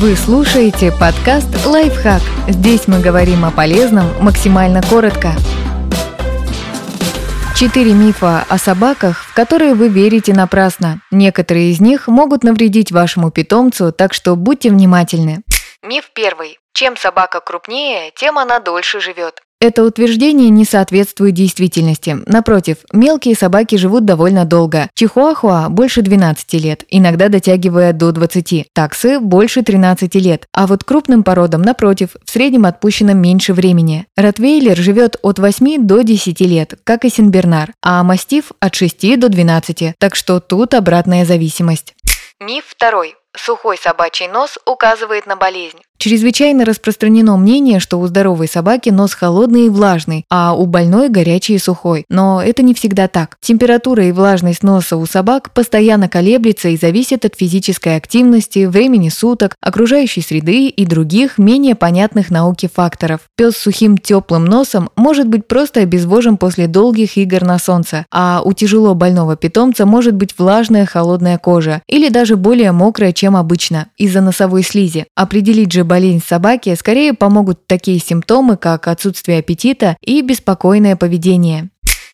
Вы слушаете подкаст «Лайфхак». Здесь мы говорим о полезном максимально коротко. Четыре мифа о собаках, в которые вы верите напрасно. Некоторые из них могут навредить вашему питомцу, так что будьте внимательны. Миф первый. Чем собака крупнее, тем она дольше живет. Это утверждение не соответствует действительности. Напротив, мелкие собаки живут довольно долго. Чихуахуа больше 12 лет, иногда дотягивая до 20. Таксы больше 13 лет. А вот крупным породам, напротив, в среднем отпущено меньше времени. Ротвейлер живет от 8 до 10 лет, как и Синбернар, а мастиф от 6 до 12, так что тут обратная зависимость. Миф второй. Сухой собачий нос указывает на болезнь. Чрезвычайно распространено мнение, что у здоровой собаки нос холодный и влажный, а у больной горячий и сухой. Но это не всегда так. Температура и влажность носа у собак постоянно колеблется и зависит от физической активности, времени суток, окружающей среды и других менее понятных науке факторов. Пес с сухим теплым носом может быть просто обезвожен после долгих игр на солнце, а у тяжело больного питомца может быть влажная холодная кожа или даже более мокрая, чем обычно, из-за носовой слизи. Определить же болезнь собаки, скорее помогут такие симптомы, как отсутствие аппетита и беспокойное поведение.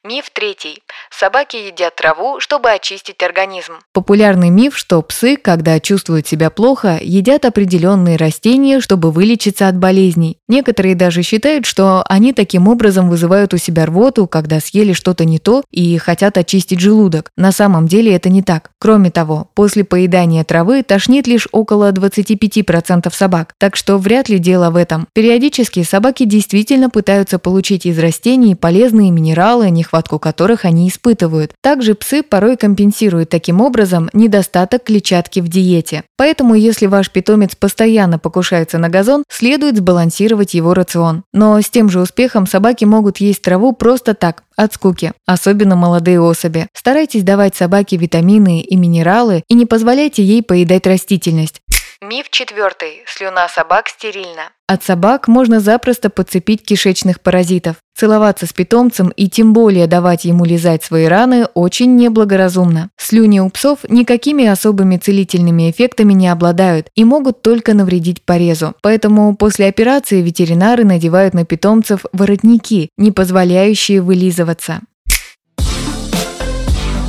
Миф третий. Собаки едят траву, чтобы очистить организм. Популярный миф, что псы, когда чувствуют себя плохо, едят определенные растения, чтобы вылечиться от болезней. Некоторые даже считают, что они таким образом вызывают у себя рвоту, когда съели что-то не то и хотят очистить желудок. На самом деле это не так. Кроме того, после поедания травы тошнит лишь около 25% собак, так что вряд ли дело в этом. Периодически собаки действительно пытаются получить из растений полезные минералы, нехватку нехватку которых они испытывают. Также псы порой компенсируют таким образом недостаток клетчатки в диете. Поэтому, если ваш питомец постоянно покушается на газон, следует сбалансировать его рацион. Но с тем же успехом собаки могут есть траву просто так, от скуки, особенно молодые особи. Старайтесь давать собаке витамины и минералы и не позволяйте ей поедать растительность. Миф четвертый. Слюна собак стерильна. От собак можно запросто подцепить кишечных паразитов. Целоваться с питомцем и тем более давать ему лизать свои раны очень неблагоразумно. Слюни у псов никакими особыми целительными эффектами не обладают и могут только навредить порезу. Поэтому после операции ветеринары надевают на питомцев воротники, не позволяющие вылизываться.